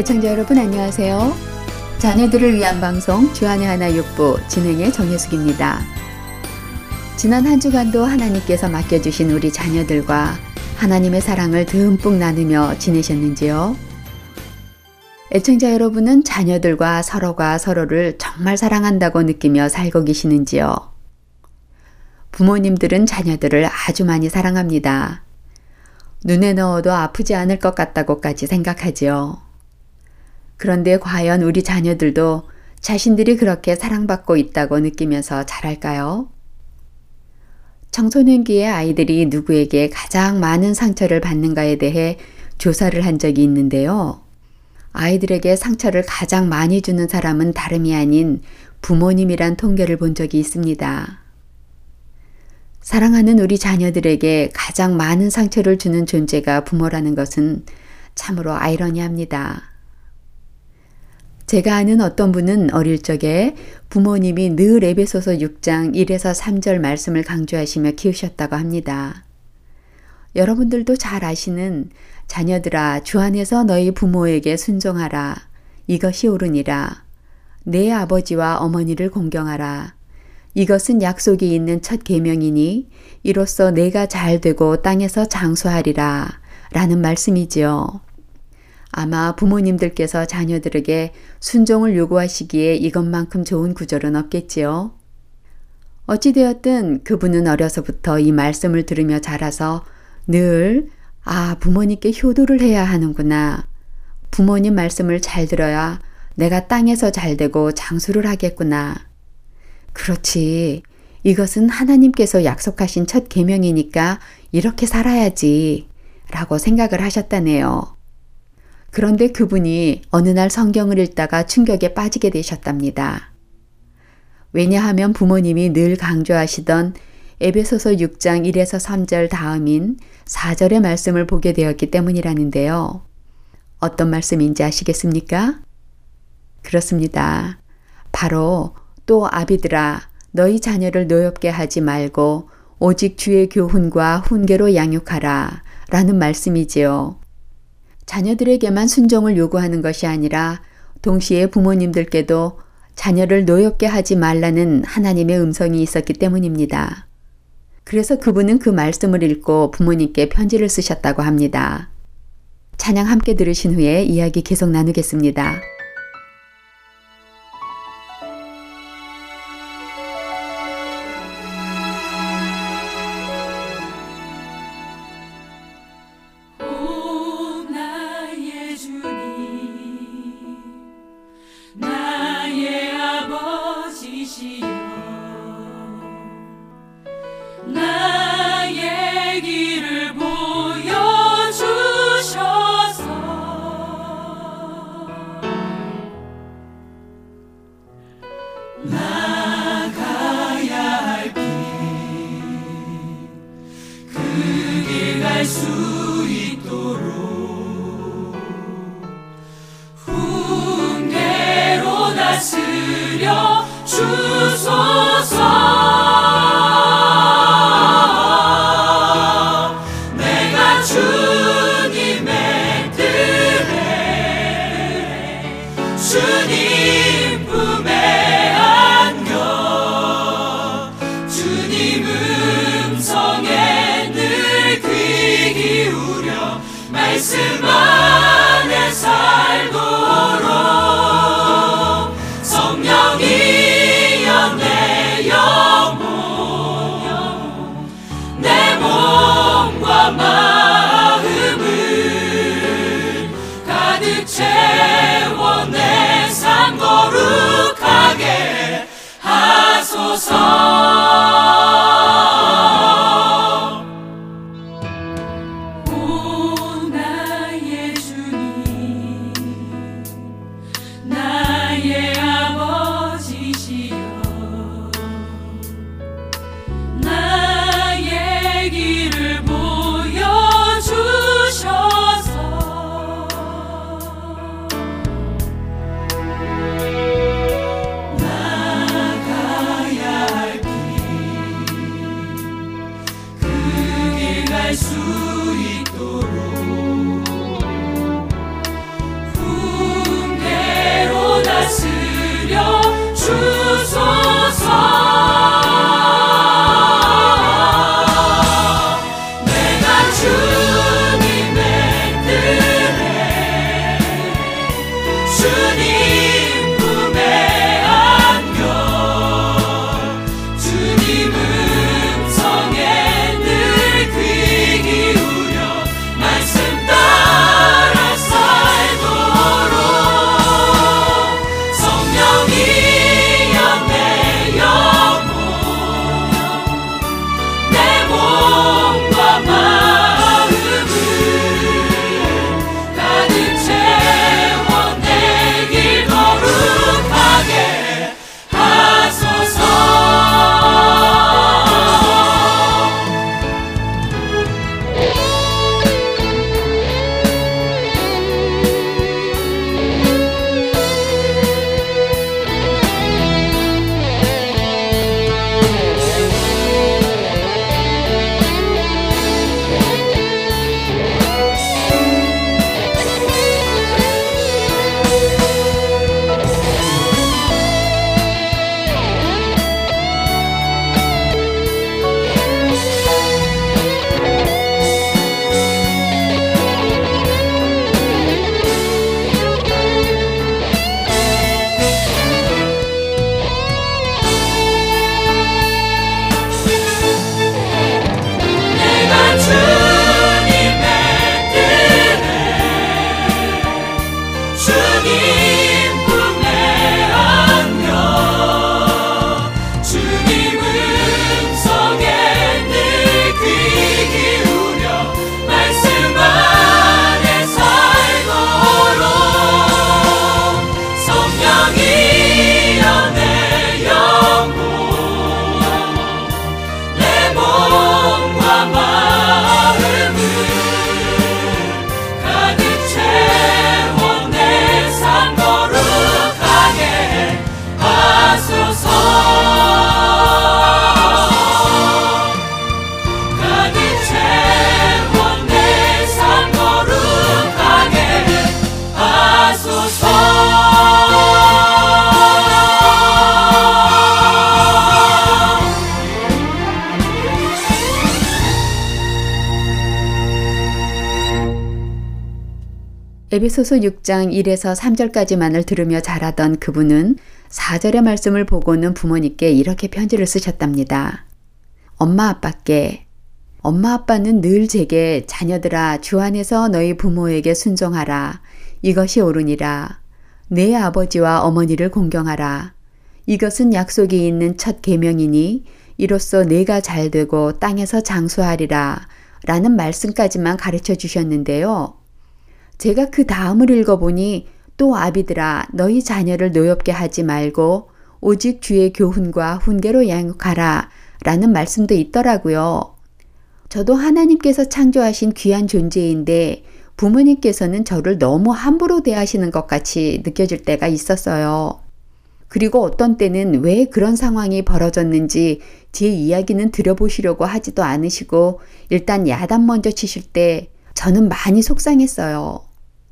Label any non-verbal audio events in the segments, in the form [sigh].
애청자 여러분 안녕하세요. 자녀들을 위한 방송 주안의 하나 육부 진행의 정혜숙입니다. 지난 한 주간도 하나님께서 맡겨주신 우리 자녀들과 하나님의 사랑을 듬뿍 나누며 지내셨는지요? 애청자 여러분은 자녀들과 서로가 서로를 정말 사랑한다고 느끼며 살고 계시는지요? 부모님들은 자녀들을 아주 많이 사랑합니다. 눈에 넣어도 아프지 않을 것 같다고까지 생각하지요. 그런데 과연 우리 자녀들도 자신들이 그렇게 사랑받고 있다고 느끼면서 자랄까요? 청소년기의 아이들이 누구에게 가장 많은 상처를 받는가에 대해 조사를 한 적이 있는데요. 아이들에게 상처를 가장 많이 주는 사람은 다름이 아닌 부모님이란 통계를 본 적이 있습니다. 사랑하는 우리 자녀들에게 가장 많은 상처를 주는 존재가 부모라는 것은 참으로 아이러니합니다. 제가 아는 어떤 분은 어릴 적에 부모님이 늘 에베소서 6장 1에서 3절 말씀을 강조하시며 키우셨다고 합니다. 여러분들도 잘 아시는 자녀들아 주 안에서 너희 부모에게 순종하라 이것이 옳으니라 내 아버지와 어머니를 공경하라 이것은 약속이 있는 첫 계명이니 이로써 내가 잘 되고 땅에서 장수하리라 라는 말씀이지요. 아마 부모님들께서 자녀들에게 순종을 요구하시기에 이것만큼 좋은 구절은 없겠지요. 어찌되었든 그분은 어려서부터 이 말씀을 들으며 자라서 늘, 아, 부모님께 효도를 해야 하는구나. 부모님 말씀을 잘 들어야 내가 땅에서 잘 되고 장수를 하겠구나. 그렇지. 이것은 하나님께서 약속하신 첫 계명이니까 이렇게 살아야지. 라고 생각을 하셨다네요. 그런데 그분이 어느 날 성경을 읽다가 충격에 빠지게 되셨답니다. 왜냐하면 부모님이 늘 강조하시던 에베소서 6장 1에서 3절 다음인 4절의 말씀을 보게 되었기 때문이라는데요. 어떤 말씀인지 아시겠습니까? 그렇습니다. 바로 또 아비들아 너희 자녀를 노엽게 하지 말고 오직 주의 교훈과 훈계로 양육하라 라는 말씀이지요. 자녀들에게만 순종을 요구하는 것이 아니라 동시에 부모님들께도 자녀를 노엽게 하지 말라는 하나님의 음성이 있었기 때문입니다. 그래서 그분은 그 말씀을 읽고 부모님께 편지를 쓰셨다고 합니다. 찬양 함께 들으신 후에 이야기 계속 나누겠습니다. 에베소서 6장 1에서 3절까지만을 들으며 자라던 그분은 4절의 말씀을 보고는 부모님께 이렇게 편지를 쓰셨답니다. 엄마 아빠께 엄마 아빠는 늘 제게 자녀들아 주 안에서 너희 부모에게 순종하라. 이것이 옳으니라. 내 아버지와 어머니를 공경하라. 이것은 약속이 있는 첫 계명이니 이로써 내가 잘 되고 땅에서 장수하리라. 라는 말씀까지만 가르쳐 주셨는데요. 제가 그 다음을 읽어보니 또 아비들아 너희 자녀를 노엽게 하지 말고 오직 주의 교훈과 훈계로 양육하라 라는 말씀도 있더라고요. 저도 하나님께서 창조하신 귀한 존재인데 부모님께서는 저를 너무 함부로 대하시는 것 같이 느껴질 때가 있었어요. 그리고 어떤 때는 왜 그런 상황이 벌어졌는지 제 이야기는 들어보시려고 하지도 않으시고 일단 야단 먼저 치실 때 저는 많이 속상했어요.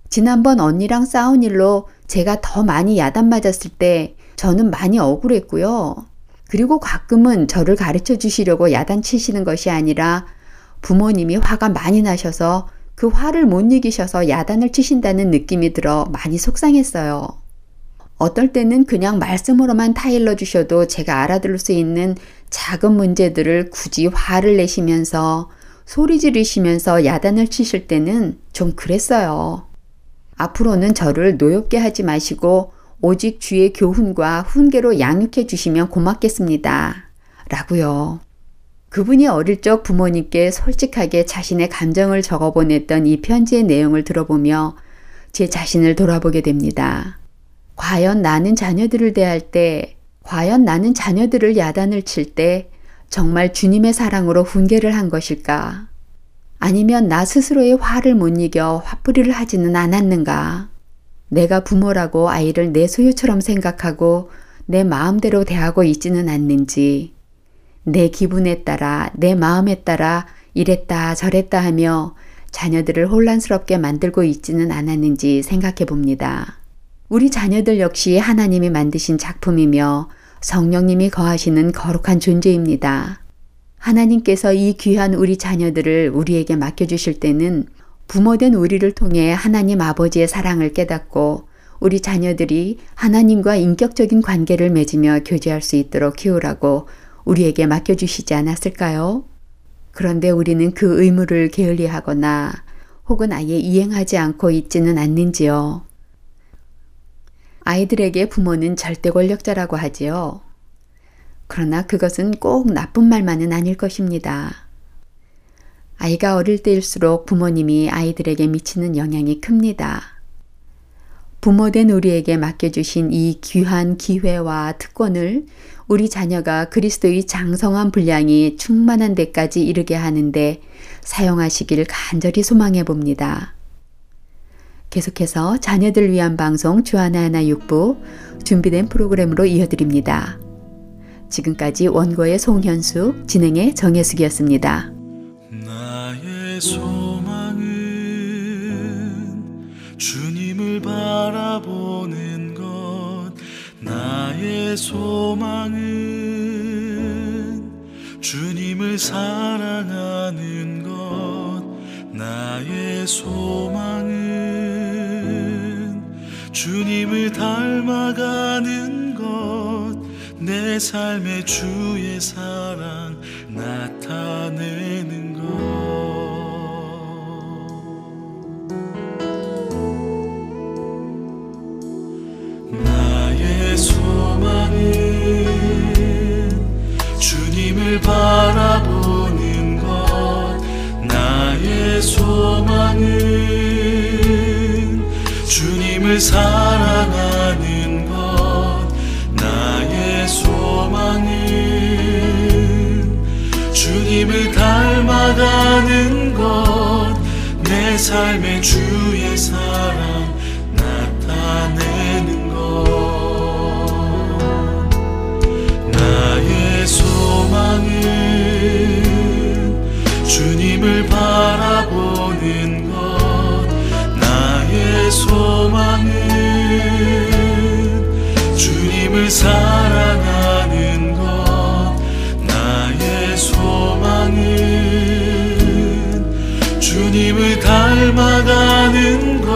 지난번 언니랑 싸운 일로 제가 더 많이 야단 맞았을 때 저는 많이 억울했고요. 그리고 가끔은 저를 가르쳐 주시려고 야단 치시는 것이 아니라 부모님이 화가 많이 나셔서 그 화를 못 이기셔서 야단을 치신다는 느낌이 들어 많이 속상했어요. 어떨 때는 그냥 말씀으로만 타일러 주셔도 제가 알아들을 수 있는 작은 문제들을 굳이 화를 내시면서 소리 지르시면서 야단을 치실 때는 좀 그랬어요. 앞으로는 저를 노엽게 하지 마시고 오직 주의 교훈과 훈계로 양육해 주시면 고맙겠습니다. 라고요. 그분이 어릴 적 부모님께 솔직하게 자신의 감정을 적어 보냈던 이 편지의 내용을 들어보며 제 자신을 돌아보게 됩니다. 과연 나는 자녀들을 대할 때, 과연 나는 자녀들을 야단을 칠 때 정말 주님의 사랑으로 훈계를 한 것일까? 아니면 나 스스로의 화를 못 이겨 화풀이를 하지는 않았는가? 내가 부모라고 아이를 내 소유처럼 생각하고 내 마음대로 대하고 있지는 않는지, 내 기분에 따라, 내 마음에 따라 이랬다 저랬다 하며 자녀들을 혼란스럽게 만들고 있지는 않았는지 생각해 봅니다. 우리 자녀들 역시 하나님이 만드신 작품이며 성령님이 거하시는 거룩한 존재입니다. 하나님께서 이 귀한 우리 자녀들을 우리에게 맡겨주실 때는 부모된 우리를 통해 하나님 아버지의 사랑을 깨닫고 우리 자녀들이 하나님과 인격적인 관계를 맺으며 교제할 수 있도록 키우라고 우리에게 맡겨주시지 않았을까요? 그런데 우리는 그 의무를 게을리하거나 혹은 아예 이행하지 않고 있지는 않는지요. 아이들에게 부모는 절대 권력자라고 하지요. 그러나 그것은 꼭 나쁜 말만은 아닐 것입니다. 아이가 어릴 때일수록 부모님이 아이들에게 미치는 영향이 큽니다. 부모된 우리에게 맡겨주신 이 귀한 기회와 특권을 우리 자녀가 그리스도의 장성한 분량이 충만한 데까지 이르게 하는데 사용하시길 간절히 소망해 봅니다. 계속해서 자녀들 위한 방송 주하나하나 6부 준비된 프로그램으로 이어드립니다. 지금까지 원고의 송현수, 진행의 정혜숙이었습니다. 나의 소망은 주님을 바라보는 것, 나의 소망은 주님을 사랑하는 것, 나의 소망은 주님을 닮아가는 것, 내 삶의 주의 사랑 나타내는 것. 나의 소망은 주님을 바라보는 것, 나의 소망은 주님을 사랑하는 것 나의 소망은 주님을 닮아가는 것 내 삶의 주의 사랑 나타내는 것. 나의 소망은 주님을 바 사랑하는 것 나의 소망은 주님을 닮아가는 것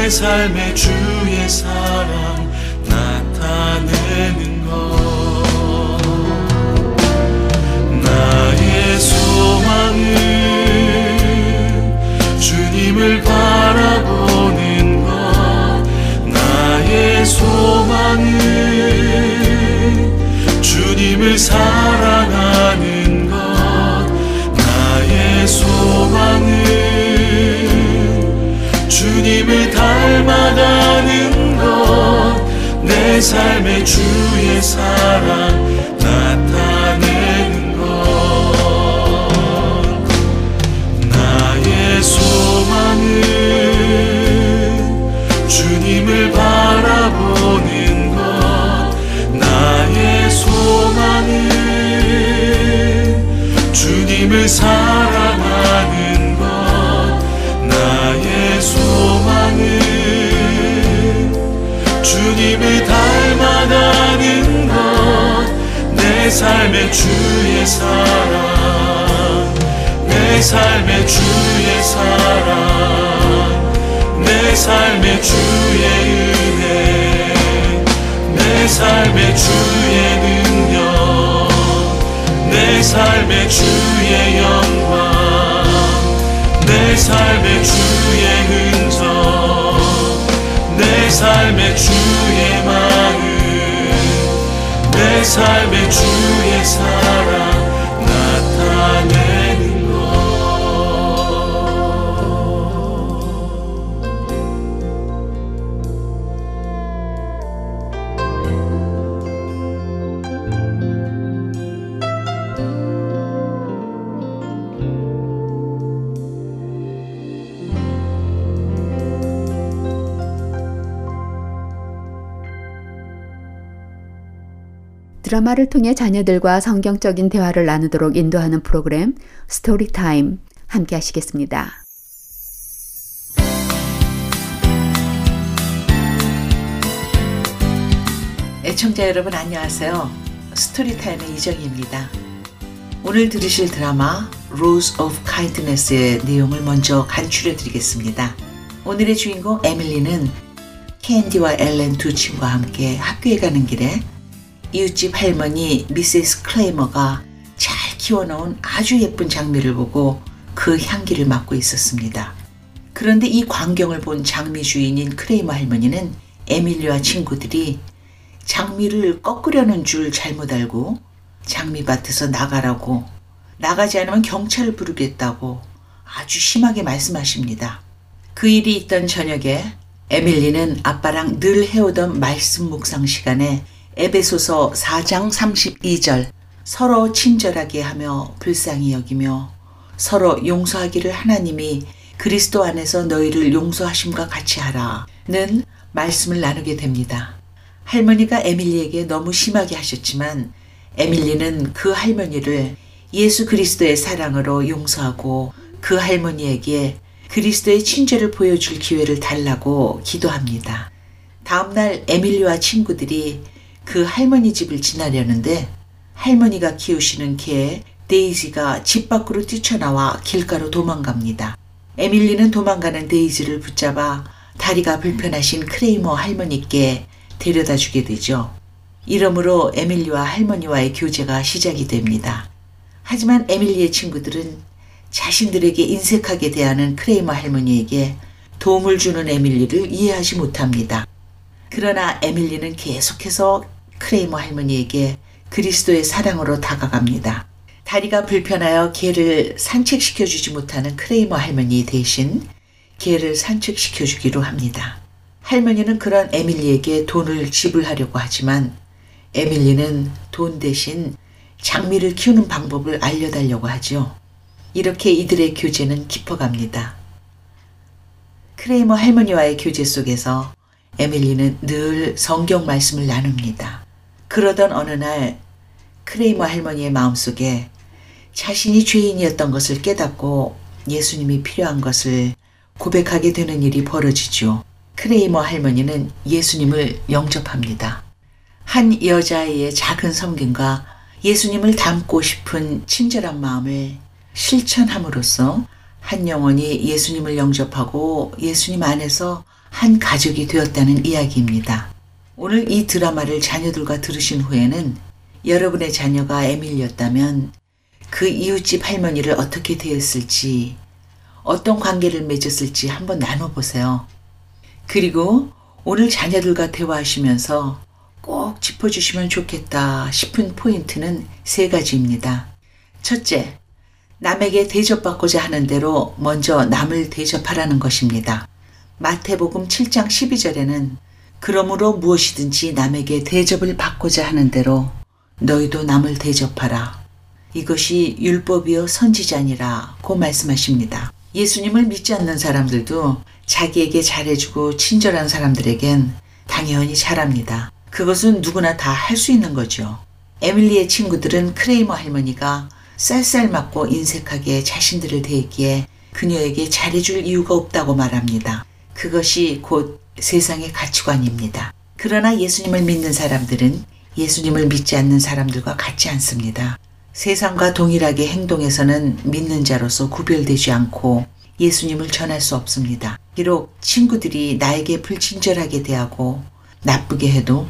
내 삶의 주의 사 주님을 사랑하는 것 나의 소망은 주님을 닮아가는 것 내 삶의 주의 사랑 주님을 사랑하는 것 나의 소망은 주님을 닮아가는 것 내 삶의 주의 사랑 내 삶의 주의 사랑 내 삶의 주의 은혜 내 삶의 주의 능력 내 삶의 주의 영광 내 삶의 주의 흔적 내 삶의 주의 마음 내 삶의 주의 사랑 드라마를 통해 자녀들과 성경적인 대화를 나누도록 인도하는 프로그램 스토리 타임 함께 하시겠습니다. 애청자 여러분 안녕하세요. 스토리 타임의 이정희입니다. 오늘 들으실 드라마 Rose of Kindness의 내용을 먼저 간추려 드리겠습니다. 오늘의 주인공 에밀리는 캔디와 엘렌 두 친구와 함께 학교에 가는 길에 이웃집 할머니 미세스 클레이머가 잘 키워놓은 아주 예쁜 장미를 보고 그 향기를 맡고 있었습니다. 그런데 이 광경을 본 장미 주인인 크레이머 할머니는 에밀리와 친구들이 장미를 꺾으려는 줄 잘못 알고 장미밭에서 나가라고 나가지 않으면 경찰을 부르겠다고 아주 심하게 말씀하십니다. 그 일이 있던 저녁에 에밀리는 아빠랑 늘 해오던 말씀 묵상 시간에 에베소서 4장 32절 서로 친절하게 하며 불쌍히 여기며 서로 용서하기를 하나님이 그리스도 안에서 너희를 용서하심과 같이 하라는 말씀을 나누게 됩니다. 할머니가 에밀리에게 너무 심하게 하셨지만 에밀리는 그 할머니를 예수 그리스도의 사랑으로 용서하고 그 할머니에게 그리스도의 친절을 보여줄 기회를 달라고 기도합니다. 다음날 에밀리와 친구들이 그 할머니 집을 지나려는데 할머니가 키우시는 개 데이지가 집 밖으로 뛰쳐나와 길가로 도망갑니다. 에밀리는 도망가는 데이지를 붙잡아 다리가 불편하신 크레이머 할머니께 데려다 주게 되죠. 이러므로 에밀리와 할머니와의 교제가 시작이 됩니다. 하지만 에밀리의 친구들은 자신들에게 인색하게 대하는 크레이머 할머니에게 도움을 주는 에밀리를 이해하지 못합니다. 그러나 에밀리는 계속해서 크레이머 할머니에게 그리스도의 사랑으로 다가갑니다. 다리가 불편하여 개를 산책시켜 주지 못하는 크레이머 할머니 대신 개를 산책시켜 주기로 합니다. 할머니는 그런 에밀리에게 돈을 지불하려고 하지만 에밀리는 돈 대신 장미를 키우는 방법을 알려달라고 하죠. 이렇게 이들의 교제는 깊어갑니다. 크레이머 할머니와의 교제 속에서 에밀리는 늘 성경 말씀을 나눕니다. 그러던 어느 날 크레이머 할머니의 마음속에 자신이 죄인이었던 것을 깨닫고 예수님이 필요한 것을 고백하게 되는 일이 벌어지죠. 크레이머 할머니는 예수님을 영접합니다. 한 여자아이의 작은 섬김과 예수님을 닮고 싶은 친절한 마음을 실천함으로써 한 영혼이 예수님을 영접하고 예수님 안에서 한 가족이 되었다는 이야기입니다. 오늘 이 드라마를 자녀들과 들으신 후에는 여러분의 자녀가 에밀리였다면 그 이웃집 할머니를 어떻게 대했을지, 어떤 관계를 맺었을지 한번 나눠보세요. 그리고 오늘 자녀들과 대화하시면서 꼭 짚어주시면 좋겠다 싶은 포인트는 세 가지입니다. 첫째, 남에게 대접받고자 하는 대로 먼저 남을 대접하라는 것입니다. 마태복음 7장 12절에는 그러므로 무엇이든지 남에게 대접을 받고자 하는 대로 너희도 남을 대접하라. 이것이 율법이요 선지자니라 고 말씀하십니다. 예수님을 믿지 않는 사람들도 자기에게 잘해주고 친절한 사람들에겐 당연히 잘합니다. 그것은 누구나 다 할 수 있는 거죠. 에밀리의 친구들은 크레이머 할머니가 쌀쌀 맞고 인색하게 자신들을 대했기에 그녀에게 잘해줄 이유가 없다고 말합니다. 그것이 곧 세상의 가치관입니다. 그러나 예수님을 믿는 사람들은 예수님을 믿지 않는 사람들과 같지 않습니다. 세상과 동일하게 행동해서는 믿는 자로서 구별되지 않고 예수님을 전할 수 없습니다. 비록 친구들이 나에게 불친절하게 대하고 나쁘게 해도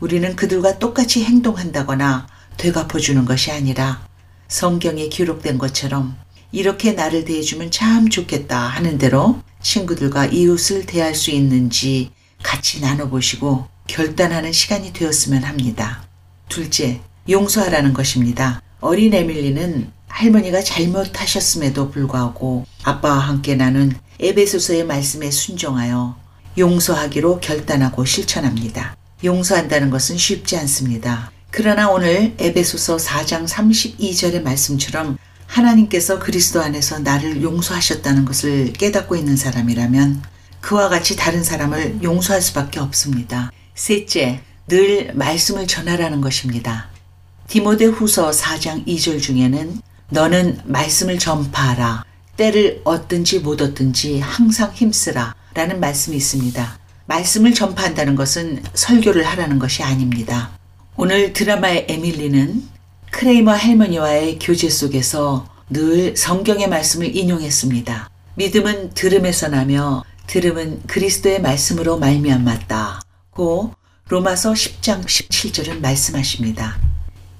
우리는 그들과 똑같이 행동한다거나 되갚아주는 것이 아니라 성경에 기록된 것처럼 이렇게 나를 대해주면 참 좋겠다 하는 대로 친구들과 이웃을 대할 수 있는지 같이 나눠보시고 결단하는 시간이 되었으면 합니다. 둘째, 용서하라는 것입니다. 어린 에밀리는 할머니가 잘못하셨음에도 불구하고 아빠와 함께 나눈 에베소서의 말씀에 순종하여 용서하기로 결단하고 실천합니다. 용서한다는 것은 쉽지 않습니다. 그러나 오늘 에베소서 4장 32절의 말씀처럼 하나님께서 그리스도 안에서 나를 용서하셨다는 것을 깨닫고 있는 사람이라면 그와 같이 다른 사람을 용서할 수밖에 없습니다. 셋째, 늘 말씀을 전하라는 것입니다. 디모데 후서 4장 2절 중에는 너는 말씀을 전파하라. 때를 얻든지 못 얻든지 항상 힘쓰라. 라는 말씀이 있습니다. 말씀을 전파한다는 것은 설교를 하라는 것이 아닙니다. 오늘 드라마의 에밀리는 크레이머 할머니와의 교제 속에서 늘 성경의 말씀을 인용했습니다. 믿음은 들음에서 나며 들음은 그리스도의 말씀으로 말미암았다. 고 로마서 10장 17절은 말씀하십니다.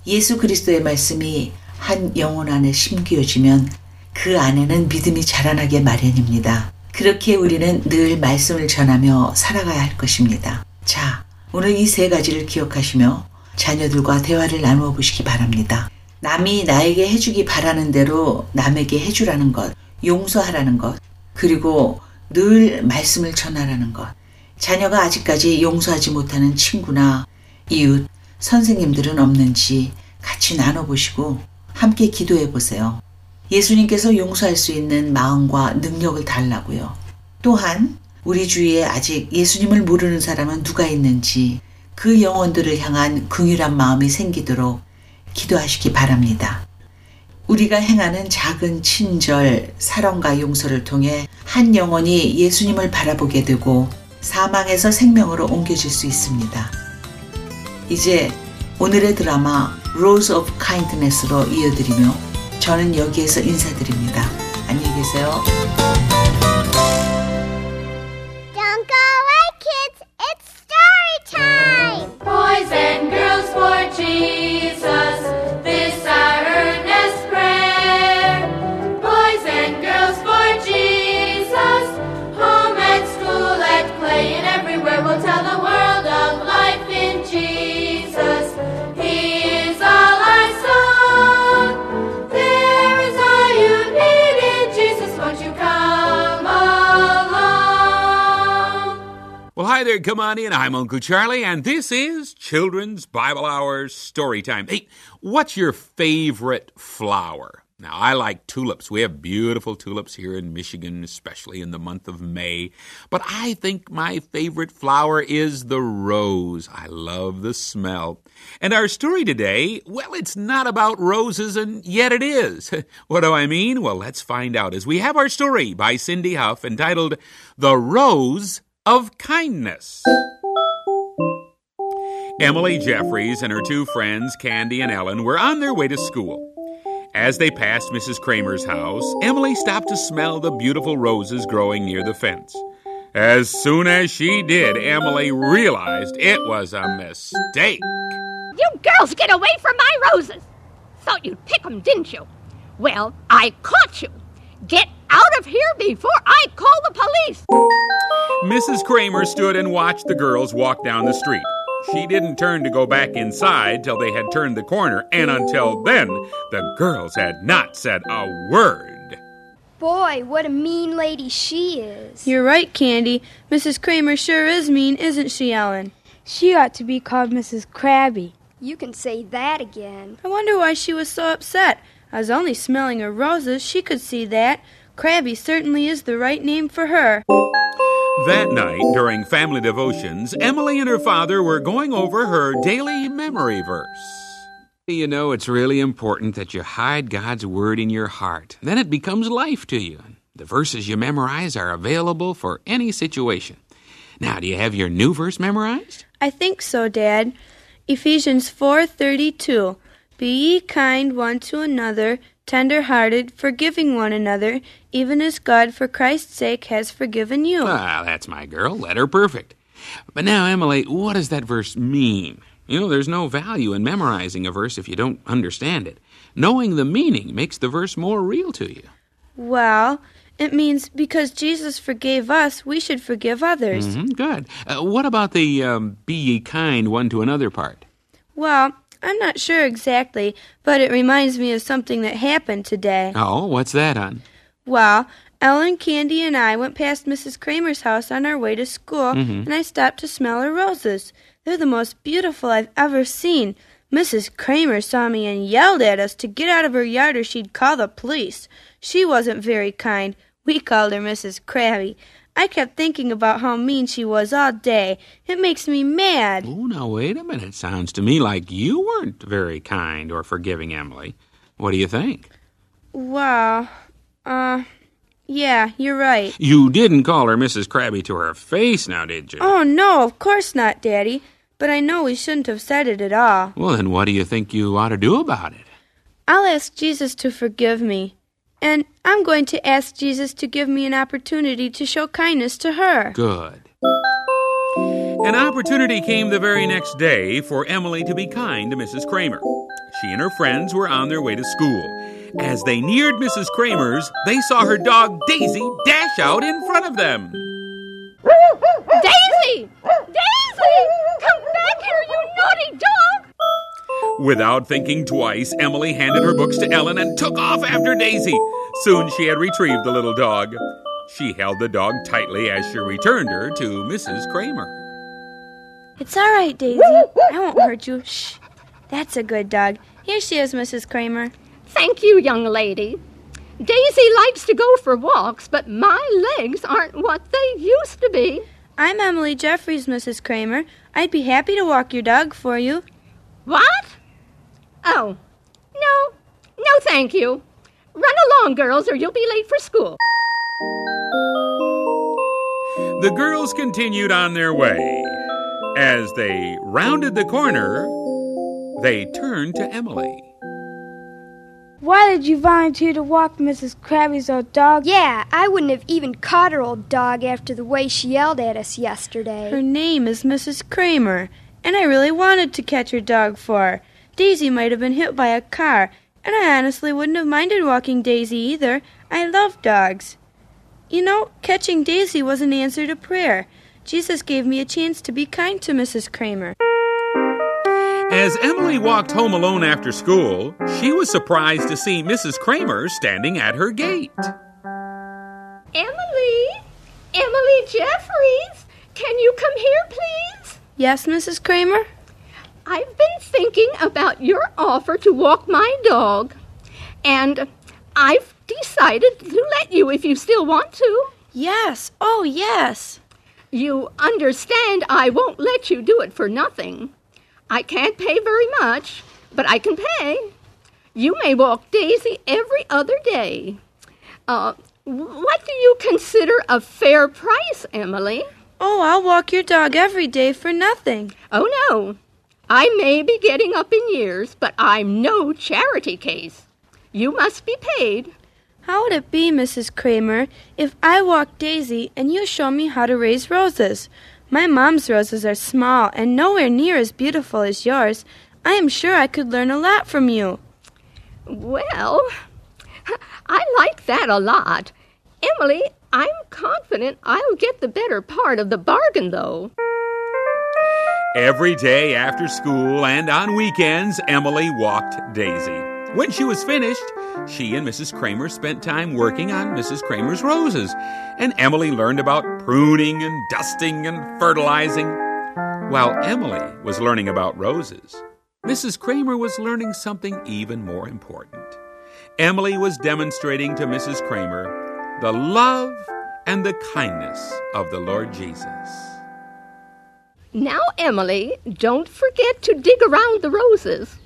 예수 그리스도의 말씀이 한 영혼 안에 심기어지면 그 안에는 믿음이 자라나게 마련입니다. 그렇게 우리는 늘 말씀을 전하며 살아가야 할 것입니다. 자, 오늘 이 세 가지를 기억하시며 자녀들과 대화를 나누어 보시기 바랍니다. 남이 나에게 해주기 바라는 대로 남에게 해주라는 것, 용서하라는 것, 그리고 늘 말씀을 전하라는 것. 자녀가 아직까지 용서하지 못하는 친구나 이웃, 선생님들은 없는지 같이 나눠보시고 함께 기도해 보세요. 예수님께서 용서할 수 있는 마음과 능력을 달라고요. 또한 우리 주위에 아직 예수님을 모르는 사람은 누가 있는지 그 영혼들을 향한 긍휼한 마음이 생기도록 기도하시기 바랍니다. 우리가 행하는 작은 친절, 사랑과 용서를 통해 한 영혼이 예수님을 바라보게 되고 사망에서 생명으로 옮겨질 수 있습니다. 이제 오늘의 드라마 Rose of Kindness로 이어드리며 저는 여기에서 인사드립니다. 안녕히 계세요. Hi there. Come on in. I'm Uncle Charlie, and this is Children's Bible Hour Story Time. Hey, what's your favorite flower? Now, I like tulips. We have beautiful tulips here in Michigan, especially in the month of May. But I think my favorite flower is the rose. I love the smell. And our story today, well, it's not about roses, and yet it is. [laughs] What do I mean? Well, let's find out as we have our story by Cindy Huff entitled The Rose of Kindness. Emily Jeffries and her two friends, Candy and Ellen, were on their way to school. As they passed Mrs. Kramer's house, Emily stopped to smell the beautiful roses growing near the fence. As soon as she did, Emily realized it was a mistake. You girls get away from my roses! Thought you'd pick 'em, didn't you? Well, I caught you. Get out of here before I call the police! Mrs. Kramer stood and watched the girls walk down the street. She didn't turn to go back inside till they had turned the corner, and until then, the girls had not said a word. Boy, what a mean lady she is. You're right, Candy. Mrs. Kramer sure is mean, isn't she, Ellen? She ought to be called Mrs. Crabby. You can say that again. I wonder why she was so upset. I was only smelling her roses. She could see that. Crabby certainly is the right name for her. That night, during family devotions, Emily and her father were going over her daily memory verse. You know, it's really important that you hide God's Word in your heart. Then it becomes life to you. The verses you memorize are available for any situation. Now, do you have your new verse memorized? I think so, Dad. Ephesians 4:32. Be ye kind one to another, tender-hearted, forgiving one another, even as God for Christ's sake has forgiven you. Ah, that's my girl. Letter perfect. But now, Emily, what does that verse mean? You know, there's no value in memorizing a verse if you don't understand it. Knowing the meaning makes the verse more real to you. Well, it means because Jesus forgave us, we should forgive others. Mhm, good. Uh, what about the um, be ye kind one to another part? Well, I'm not sure exactly, but it reminds me of something that happened today. Oh, what's that on? Well, Ellen, Candy, and I went past Mrs. Kramer's house on our way to school, mm-hmm. and I stopped to smell her roses. They're the most beautiful I've ever seen. Mrs. Kramer saw me and yelled at us to get out of her yard or she'd call the police. She wasn't very kind. We called her Mrs. Crabby. I kept thinking about how mean she was all day. It makes me mad. Oh, now wait a minute. Sounds to me like you weren't very kind or forgiving, Emily. What do you think? Well, uh, Yeah, you're right. You didn't call her Mrs. Crabby to her face now, did you? Oh, no, of course not, Daddy. But I know we shouldn't have said it at all. Well, then what do you think you ought to do about it? I'll ask Jesus to forgive me. And I'm going to ask Jesus to give me an opportunity to show kindness to her. Good. An opportunity came the very next day for Emily to be kind to Mrs. Kramer. She and her friends were on their way to school. As they neared Mrs. Kramer's, they saw her dog Daisy dash out in front of them. Daisy! Daisy! Come back here, you naughty dog! Without thinking twice, Emily handed her books to Ellen and took off after Daisy. Soon she had retrieved the little dog. She held the dog tightly as she returned her to Mrs. Kramer. It's all right, Daisy. I won't hurt you. Shh. That's a good dog. Here she is, Mrs. Kramer. Thank you, young lady. Daisy likes to go for walks, but my legs aren't what they used to be. I'm Emily Jeffries, Mrs. Kramer. I'd be happy to walk your dog for you. What? Oh, no, no, thank you. Run along, girls, or you'll be late for school. The girls continued on their way. As they rounded the corner, they turned to Emily. Why did you volunteer to walk Mrs. Crabby's old dog? Yeah, I wouldn't have even caught her old dog after the way she yelled at us yesterday. Her name is Mrs. Kramer, and I really wanted to catch her dog for her. Daisy might have been hit by a car, and I honestly wouldn't have minded walking Daisy either. I love dogs. You know, catching Daisy was an answer to prayer. Jesus gave me a chance to be kind to Mrs. Kramer. As Emily walked home alone after school, she was surprised to see Mrs. Kramer standing at her gate. Emily? Emily Jeffries? Can you come here, please? Yes, Mrs. Kramer? I've been thinking about your offer to walk my dog, and I've decided to let you if you still want to. Yes. Oh, yes. You understand I won't let you do it for nothing. I can't pay very much, but I can pay. You may walk Daisy every other day. Uh, what do you consider a fair price, Emily? Oh, I'll walk your dog every day for nothing. Oh, no. I may be getting up in years, but I'm no charity case. You must be paid. How would it be, Mrs. Kramer, if I walk Daisy and you show me how to raise roses? My mom's roses are small and nowhere near as beautiful as yours. I am sure I could learn a lot from you. Well, [laughs] I like that a lot. Emily, I'm confident I'll get the better part of the bargain, though. Every day after school and on weekends, Emily walked Daisy. When she was finished, she and Mrs. Kramer spent time working on Mrs. Kramer's roses, and Emily learned about pruning and dusting and fertilizing. While Emily was learning about roses, Mrs. Kramer was learning something even more important. Emily was demonstrating to Mrs. Kramer the love and the kindness of the Lord Jesus. Now, Emily, don't forget to dig around the roses.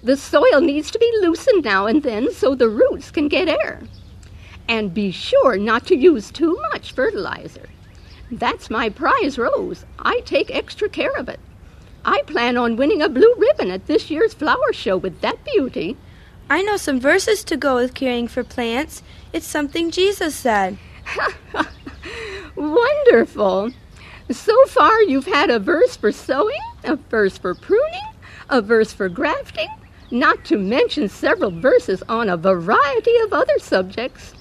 The soil needs to be loosened now and then so the roots can get air. And be sure not to use too much fertilizer. That's my prize rose. I take extra care of it. I plan on winning a blue ribbon at this year's flower show with that beauty. I know some verses to go with caring for plants. It's something Jesus said. [laughs] Wonderful. So far, you've had a verse for sowing, a verse for pruning, a verse for grafting, not to mention several verses on a variety of other subjects.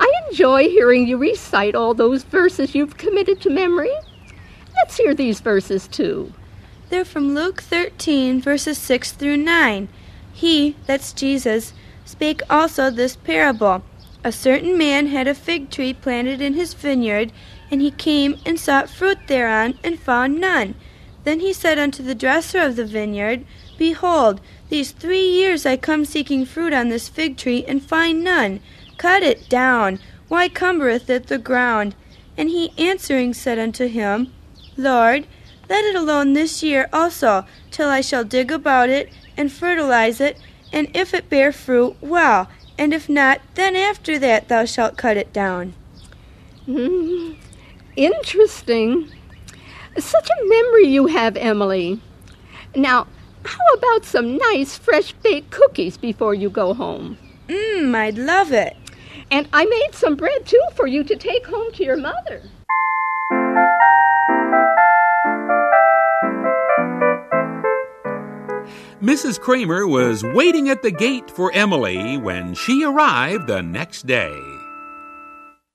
I enjoy hearing you recite all those verses you've committed to memory. Let's hear these verses too. They're from Luke 13, verses 6 through 9. He, that's Jesus, spake also this parable. A certain man had a fig tree planted in his vineyard, and he came and sought fruit thereon, and found none. Then he said unto the dresser of the vineyard, Behold, these three years I come seeking fruit on this fig tree, and find none. Cut it down. Why cumbereth it the ground? And he answering said unto him, Lord, let it alone this year also, till I shall dig about it, and fertilize it, and if it bear fruit, well, And if not, then after that thou shalt cut it down. [laughs] Interesting. Such a memory you have, Emily. Now, how about some nice fresh baked cookies before you go home? Mmm, I'd love it. And I made some bread too for you to take home to your mother. Mrs. Kramer was waiting at the gate for Emily when she arrived the next day.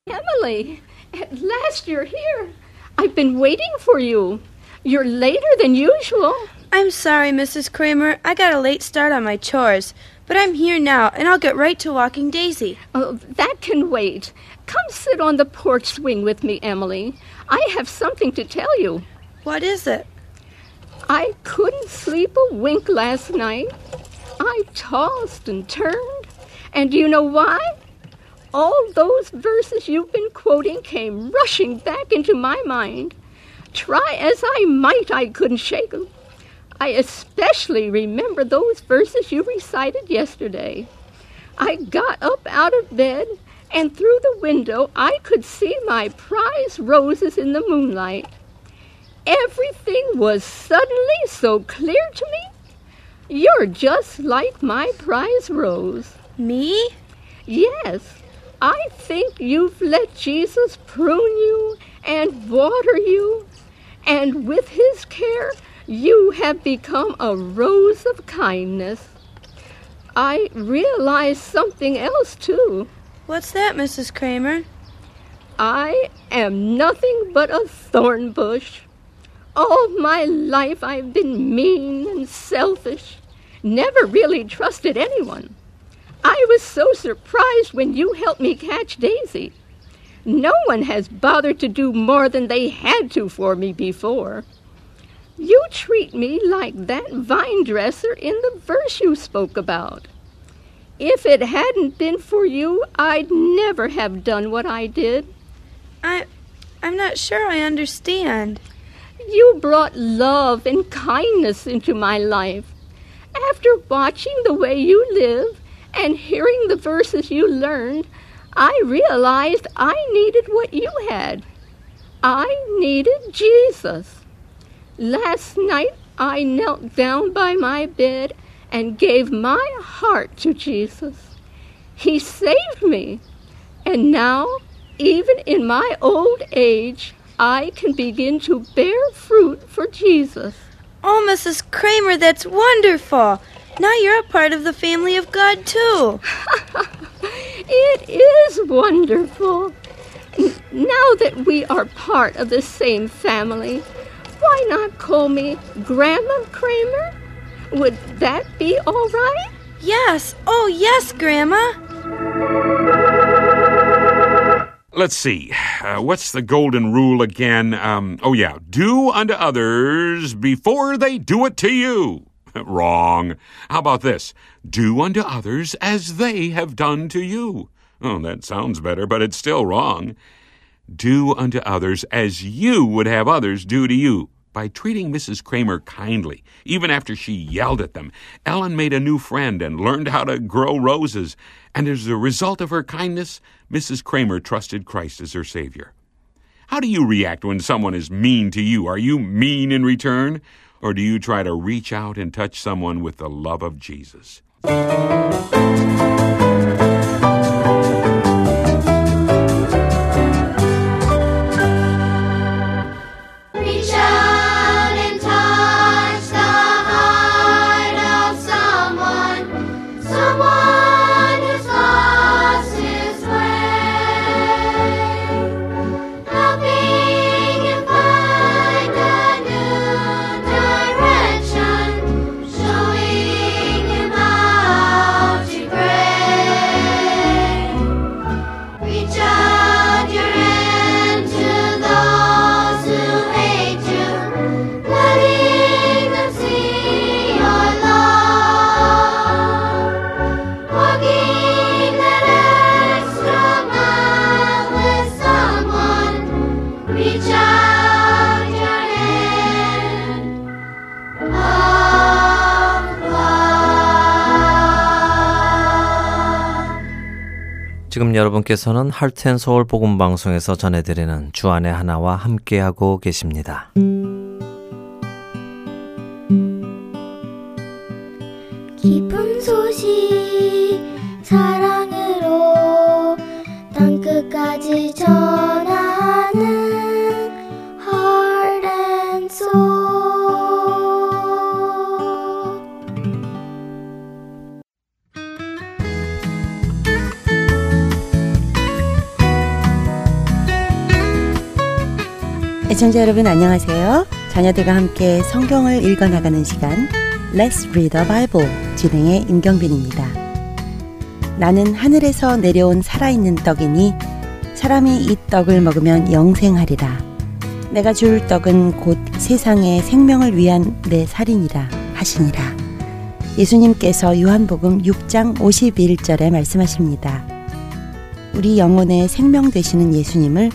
Emily, at last you're here. I've been waiting for you. You're later than usual. I'm sorry, Mrs. Kramer. I got a late start on my chores. But I'm here now, and I'll get right to walking Daisy. Oh, that can wait. Come sit on the porch swing with me, Emily. I have something to tell you. What is it? I couldn't sleep a wink last night. I tossed and turned. And do you know why? All those verses you've been quoting came rushing back into my mind. Try as I might, I couldn't shake them. I especially remember those verses you recited yesterday. I got up out of bed, and through the window I could see my prize roses in the moonlight. Everything was suddenly so clear to me. You're just like my prize rose. Me? Yes, I think you've let Jesus prune you and water you, and with his care, you have become a rose of kindness. I realize something else, too. What's that, Mrs. Kramer? I am nothing but a thorn bush. All my life I've been mean and selfish, never really trusted anyone. I was so surprised when you helped me catch Daisy. No one has bothered to do more than they had to for me before. You treat me like that vine dresser in the verse you spoke about. If it hadn't been for you, I'd never have done what I did. I I'm not sure I understand. You brought love and kindness into my life. After watching the way you live and hearing the verses you learned, I realized I needed what you had. I needed Jesus. Last night I knelt down by my bed and gave my heart to Jesus. He saved me. And now, even in my old age, I can begin to bear fruit for Jesus. Oh, Mrs. Kramer, that's wonderful. Now you're a part of the family of God, too. [laughs] It is wonderful. Now that we are part of the same family, why not call me Grandma Kramer? Would that be all right? Yes. Oh, yes, Grandma. Let's see. Uh, what's the golden rule again? Um, oh, yeah. Do unto others before they do it to you. [laughs] Wrong. How about this? Do unto others as they have done to you. Oh, that sounds better, but it's still wrong. Do unto others as you would have others do to you. By treating Mrs. Kramer kindly, even after she yelled at them, Ellen made a new friend and learned how to grow roses. And as a result of her kindness, Mrs. Kramer trusted Christ as her Savior. How do you react when someone is mean to you? Are you mean in return? Or do you try to reach out and touch someone with the love of Jesus? 여러분께서는 할텐 서울 복음 방송에서 전해드리는 주안의 하나와 함께하고 계십니다. 기쁜 소식 사랑으로 땅 끝까지 전 애청자 여러분 안녕하세요. 자녀들과 함께 성경을 읽어나가는 시간 Let's Read the Bible 진행의 임경빈입니다. 나는 하늘에서 내려온 살아있는 떡이니 사람이 이 떡을 먹으면 영생하리라. 내가 줄 떡은 곧 세상의 생명을 위한 내 살이니라 하시니라. 예수님께서 요한복음 6장 51절에 말씀하십니다. 우리 영혼의 생명 되시는 예수님을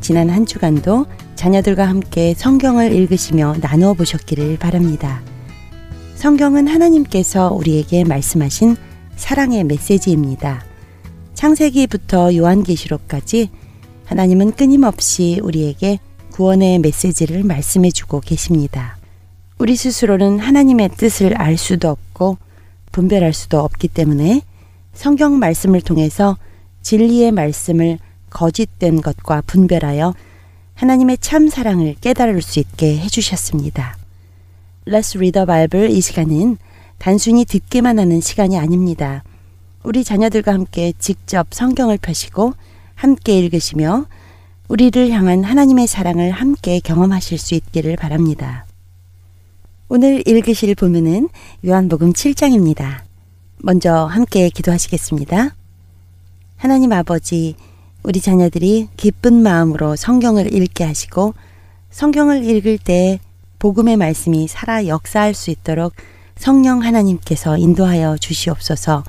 지난 한 주간도 자녀들과 함께 성경을 읽으시며 나누어 보셨기를 바랍니다. 성경은 하나님께서 우리에게 말씀하신 사랑의 메시지입니다. 창세기부터 요한계시록까지 하나님은 끊임없이 우리에게 구원의 메시지를 말씀해 주고 계십니다. 우리 스스로는 하나님의 뜻을 알 수도 없고 분별할 수도 없기 때문에 성경 말씀을 통해서 진리의 말씀을 거짓된 것과 분별하여 하나님의 참 사랑을 깨달을 수 있게 해주셨습니다. Read the Bible 이 시간은 단순히 듣기만 하는 시간이 아닙니다. 우리 자녀들과 함께 직접 성경을 펴시고 함께 읽으시며 우리를 향한 하나님의 사랑을 함께 경험하실 수 있기를 바랍니다. 오늘 읽으실 본문은 요한복음 7장입니다. 먼저 함께 기도하시겠습니다. 하나님 아버지, 우리 자녀들이 기쁜 마음으로 성경을 읽게 하시고 성경을 읽을 때 복음의 말씀이 살아 역사할 수 있도록 성령 하나님께서 인도하여 주시옵소서.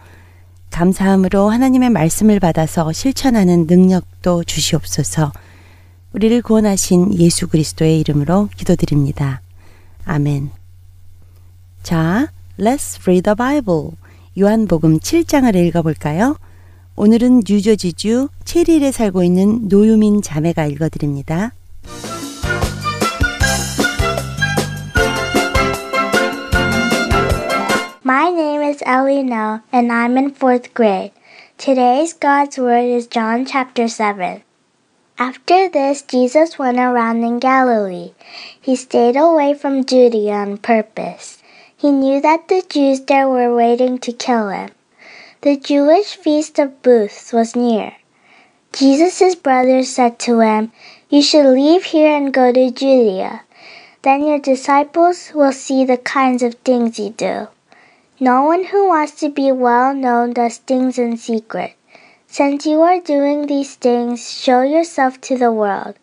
감사함으로 하나님의 말씀을 받아서 실천하는 능력도 주시옵소서. 우리를 구원하신 예수 그리스도의 이름으로 기도드립니다. 아멘. 자, Let's read the Bible. 요한복음 7장을 읽어볼까요? 오늘은 뉴저지주 체리에 살고 있는 노유민 자매가 읽어드립니다. My name is Ellie No, and I'm in fourth grade. Today's God's Word is John chapter 7. After this, Jesus went around in Galilee. He stayed away from Judea on purpose. He knew that the Jews there were waiting to kill him. The Jewish feast of booths was near. Jesus' brothers said to him, You should leave here and go to Judea. Then your disciples will see the kinds of things you do. No one who wants to be well known does things in secret. Since you are doing these things, show yourself to the world.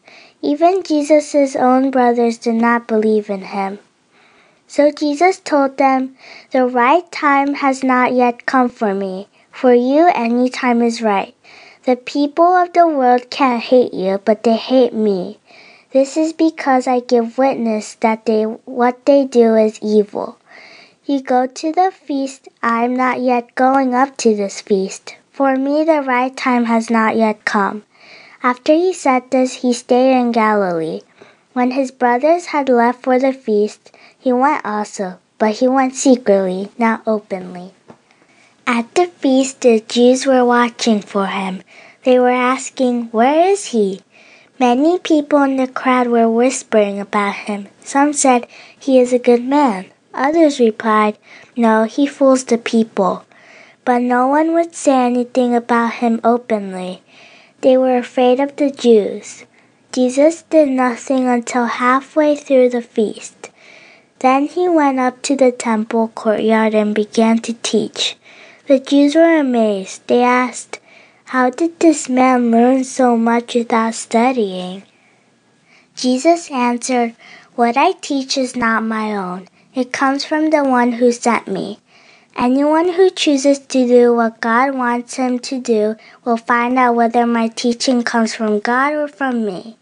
Even Jesus' own brothers did not believe in him. So Jesus told them, The right time has not yet come for me. For you, any time is right. The people of the world can't hate you, but they hate me. This is because I give witness that they what they do is evil. You go to the feast, I am not yet going up to this feast. For me, the right time has not yet come. After he said this, he stayed in Galilee. When his brothers had left for the feast, he went also, but he went secretly, not openly. At the feast, the Jews were watching for him. They were asking, Where is he? Many people in the crowd were whispering about him. Some said, He is a good man. Others replied, No, he fools the people. But no one would say anything about him openly. They were afraid of the Jews. Jesus did nothing until halfway through the feast. Then he went up to the temple courtyard and began to teach. The Jews were amazed. They asked, How did this man learn so much without studying? Jesus answered, What I teach is not my own. It comes from the one who sent me. Anyone who chooses to do what God wants him to do will find out whether my teaching comes from God or from me.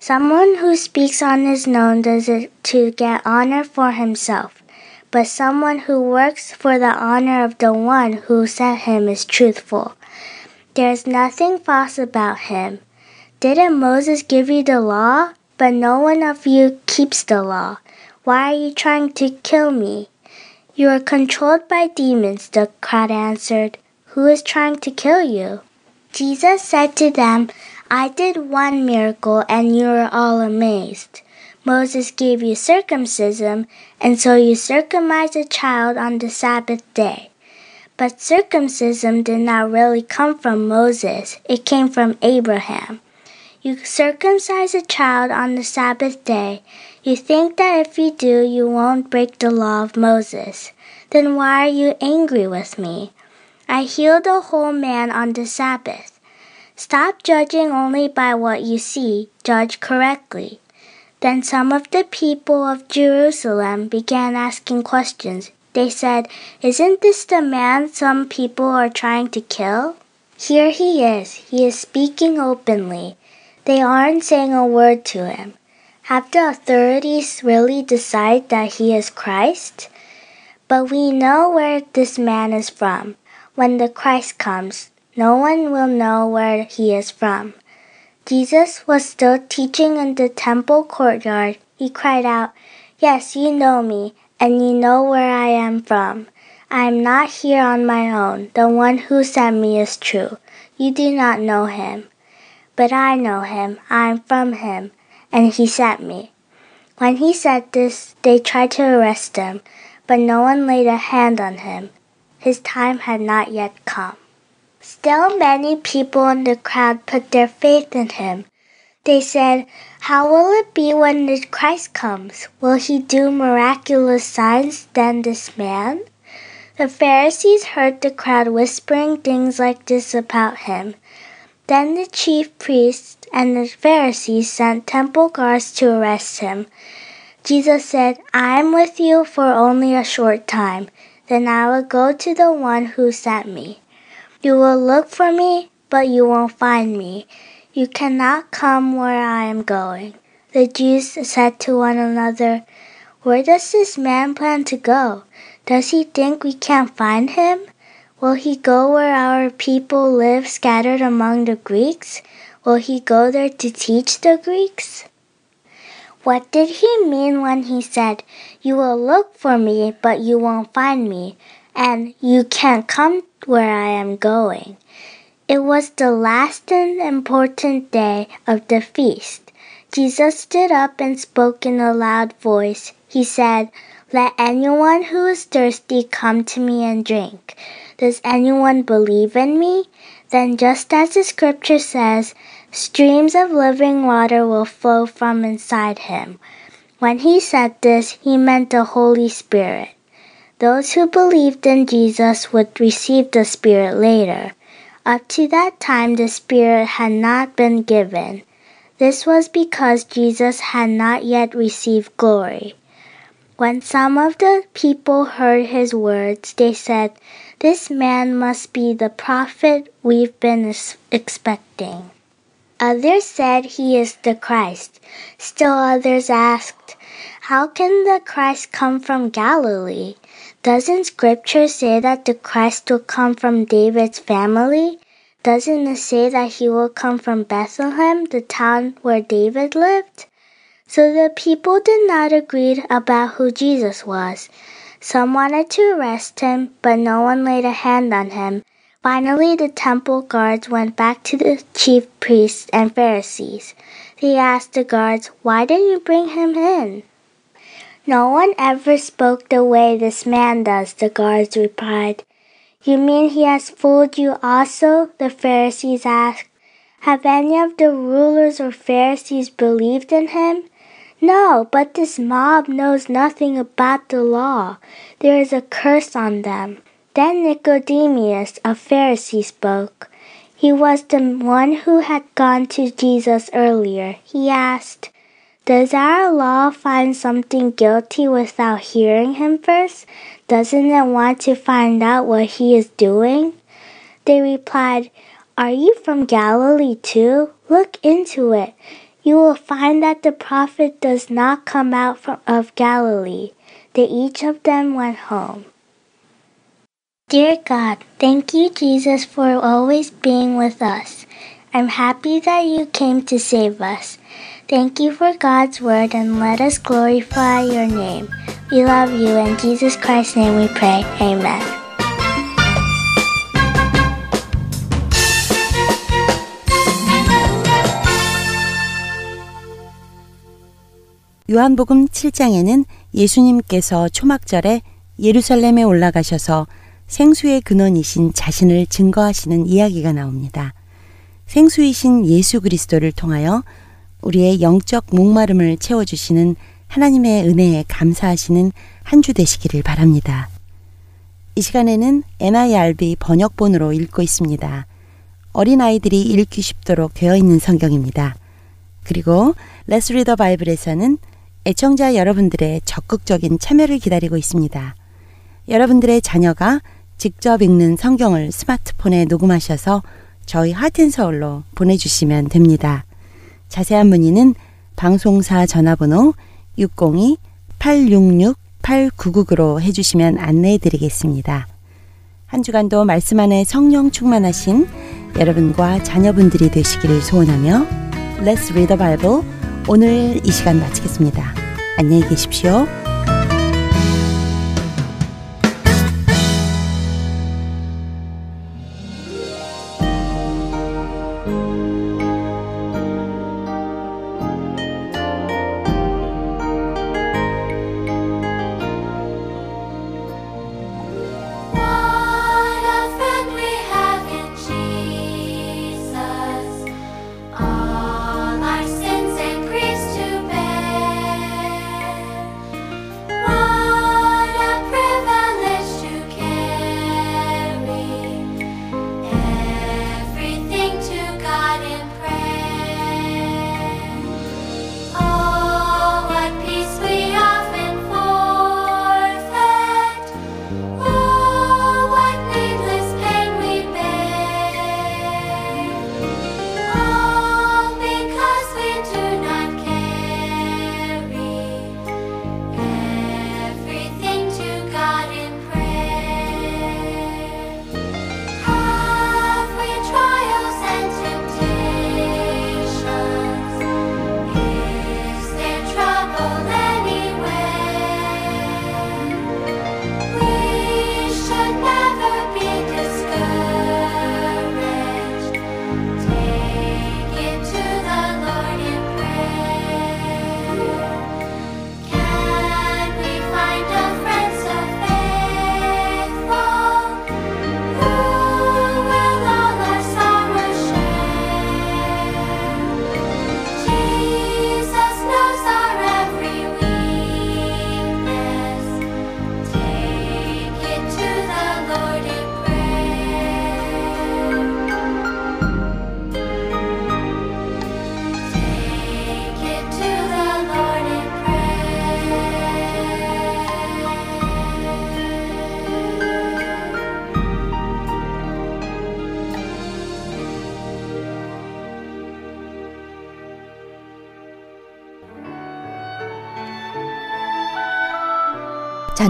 Someone who speaks on his own does it to get honor for himself, but someone who works for the honor of the one who sent him is truthful. There's nothing false about him. Didn't Moses give you the law? But no one of you keeps the law. Why are you trying to kill me? You are controlled by demons, the crowd answered. Who is trying to kill you? Jesus said to them, I did one miracle and you are all amazed. Moses gave you circumcision, and so you circumcised a child on the Sabbath day. But circumcision did not really come from Moses, it came from Abraham. You circumcise a child on the Sabbath day. You think that if you do, you won't break the law of Moses. Then why are you angry with me? I healed a whole man on the Sabbath. Stop judging only by what you see, judge correctly. Then some of the people of Jerusalem began asking questions. They said, Isn't this the man some people are trying to kill? Here he is. He is speaking openly. They aren't saying a word to him. Have the authorities really decided that he is Christ? But we know where this man is from. When the Christ comes, no one will know where he is from. Jesus was still teaching in the temple courtyard. He cried out, Yes, you know me, and you know where I am from. I am not here on my own. The one who sent me is true. You do not know him. But I know him. I am from him, and he sent me. When he said this, they tried to arrest him, but no one laid a hand on him. His time had not yet come. Still, many people in the crowd put their faith in him. They said, How will it be when the Christ comes? Will he do miraculous signs than this man? The Pharisees heard the crowd whispering things like this about him. Then the chief priests and the Pharisees sent temple guards to arrest him. Jesus said, I am with you for only a short time. Then I will go to the one who sent me. You will look for me, but you won't find me. You cannot come where I am going. The Jews said to one another, Where does this man plan to go? Does he think we can't find him? Will he go where our people live scattered among the Greeks? Will he go there to teach the Greeks? What did he mean when he said, You will look for me, but you won't find me, and you can't come where I am going? It was the last and important day of the feast. Jesus stood up and spoke in a loud voice. He said, Let anyone who is thirsty come to me and drink. Does anyone believe in me? Then, just as the scripture says, streams of living water will flow from inside him. When he said this, he meant the Holy Spirit. Those who believed in Jesus would receive the Spirit later. Up to that time, the Spirit had not been given. This was because Jesus had not yet received glory. When some of the people heard his words, they said, This man must be the prophet we've been expecting. Others said he is the Christ. Still others asked, How can the Christ come from Galilee? Doesn't scripture say that the Christ will come from David's family? Doesn't it say that he will come from Bethlehem, the town where David lived? So the people did not agree about who Jesus was. Some wanted to arrest him, but no one laid a hand on him. Finally, the temple guards went back to the chief priests and Pharisees. They asked the guards, Why didn't you bring him in? No one ever spoke the way this man does, the guards replied. You mean he has fooled you also? The Pharisees asked. Have any of the rulers or Pharisees believed in him? No, but this mob knows nothing about the law. There is a curse on them. Then Nicodemus, a Pharisee, spoke. He was the one who had gone to Jesus earlier. He asked, Does our law find something guilty without hearing him first? Doesn't it want to find out what he is doing? They replied, Are you from Galilee too? Look into it. You will find that the prophet does not come out from, of Galilee. They each of them went home. Dear God, thank you, Jesus, for always being with us. I'm happy that you came to save us. Thank you for God's word and let us glorify your name. We love you. In Jesus Christ's name we pray. Amen. 요한복음 7장에는 예수님께서 초막절에 예루살렘에 올라가셔서 생수의 근원이신 자신을 증거하시는 이야기가 나옵니다. 생수이신 예수 그리스도를 통하여 우리의 영적 목마름을 채워주시는 하나님의 은혜에 감사하시는 한 주 되시기를 바랍니다. 이 시간에는 NIRB 번역본으로 읽고 있습니다. 어린아이들이 읽기 쉽도록 되어 있는 성경입니다. 그리고 Read the Bible에서는 애청자 여러분들의 적극적인 참여를 기다리고 있습니다. 여러분들의 자녀가 직접 읽는 성경을 스마트폰에 녹음하셔서 저희 하트앤서울로 보내주시면 됩니다. 자세한 문의는 방송사 전화번호 602-866-8999로 해주시면 안내해 드리겠습니다. 한 주간도 말씀 안에 성령 충만하신 여러분과 자녀분들이 되시기를 소원하며 Let's Read the Bible 오늘 이 시간 마치겠습니다. 안녕히 계십시오.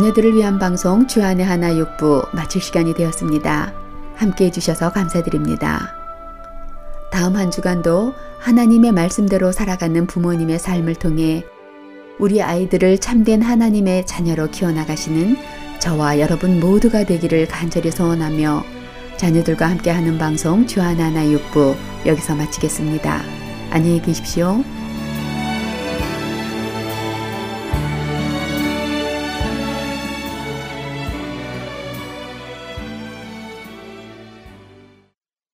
자녀들을 위한 방송 주안의 하나 육부 마칠 시간이 되었습니다. 함께 해주셔서 감사드립니다. 다음 한 주간도 하나님의 말씀대로 살아가는 부모님의 삶을 통해 우리 아이들을 참된 하나님의 자녀로 키워나가시는 저와 여러분 모두가 되기를 간절히 소원하며 자녀들과 함께하는 방송 주안의 하나 육부 여기서 마치겠습니다. 안녕히 계십시오.